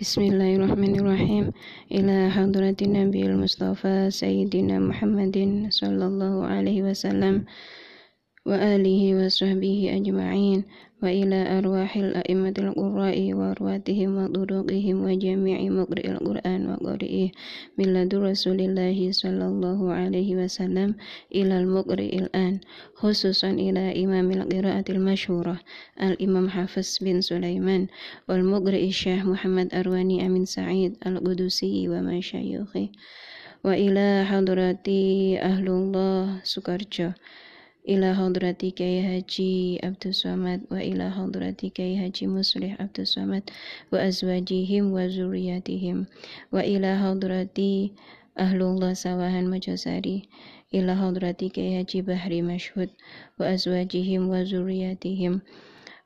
بسم الله الرحمن الرحيم إلى حضرة النبي المصطفى سيدنا محمد صلى الله عليه وسلم وآله وصحبه أجمعين وإلى أرواح الأئمة القراء وأرواتهم وطرقهم وجميع مقرئ القرآن وقارئه من لدن رسول الله صلى الله عليه وسلم إلى المقرئ الآن خصوصا إلى إمام القراءة المشهورة الإمام حافظ بن سليمان والمقرئ الشيخ محمد أرواني أمين سعيد القدسي ومشايخه وإلى حضرة أهل الله سكرجو إلى حضرة كي هاجي عبد الصمد وإلى حضرة كي هاجي مصلح عبد الصمد وأزواجهم وذرياتهم وإلى حضرة أهل الله سواهن مجساري إلى حضرة كي هاجي بحري مشهود وأزواجهم وذرياتهم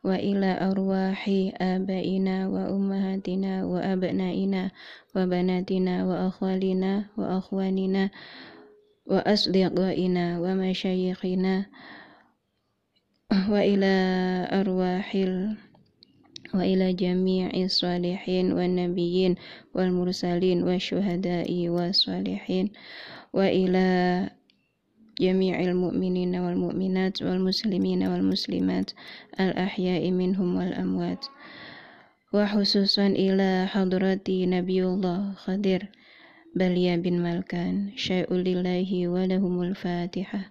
وإلى أرواح آبائنا وأمهاتنا وأبنائنا وبناتنا وأخوالنا وأخواننا وأصدقائنا ومشايخنا وإلى أرواح وإلى جميع الصالحين والنبيين والمرسلين والشهداء والصالحين وإلى جميع المؤمنين والمؤمنات والمسلمين والمسلمات الأحياء منهم والأموات. وخصوصا إلى حضرة نبي الله خضر. بليا بن ملكان شيء لله ولهم الفاتحة.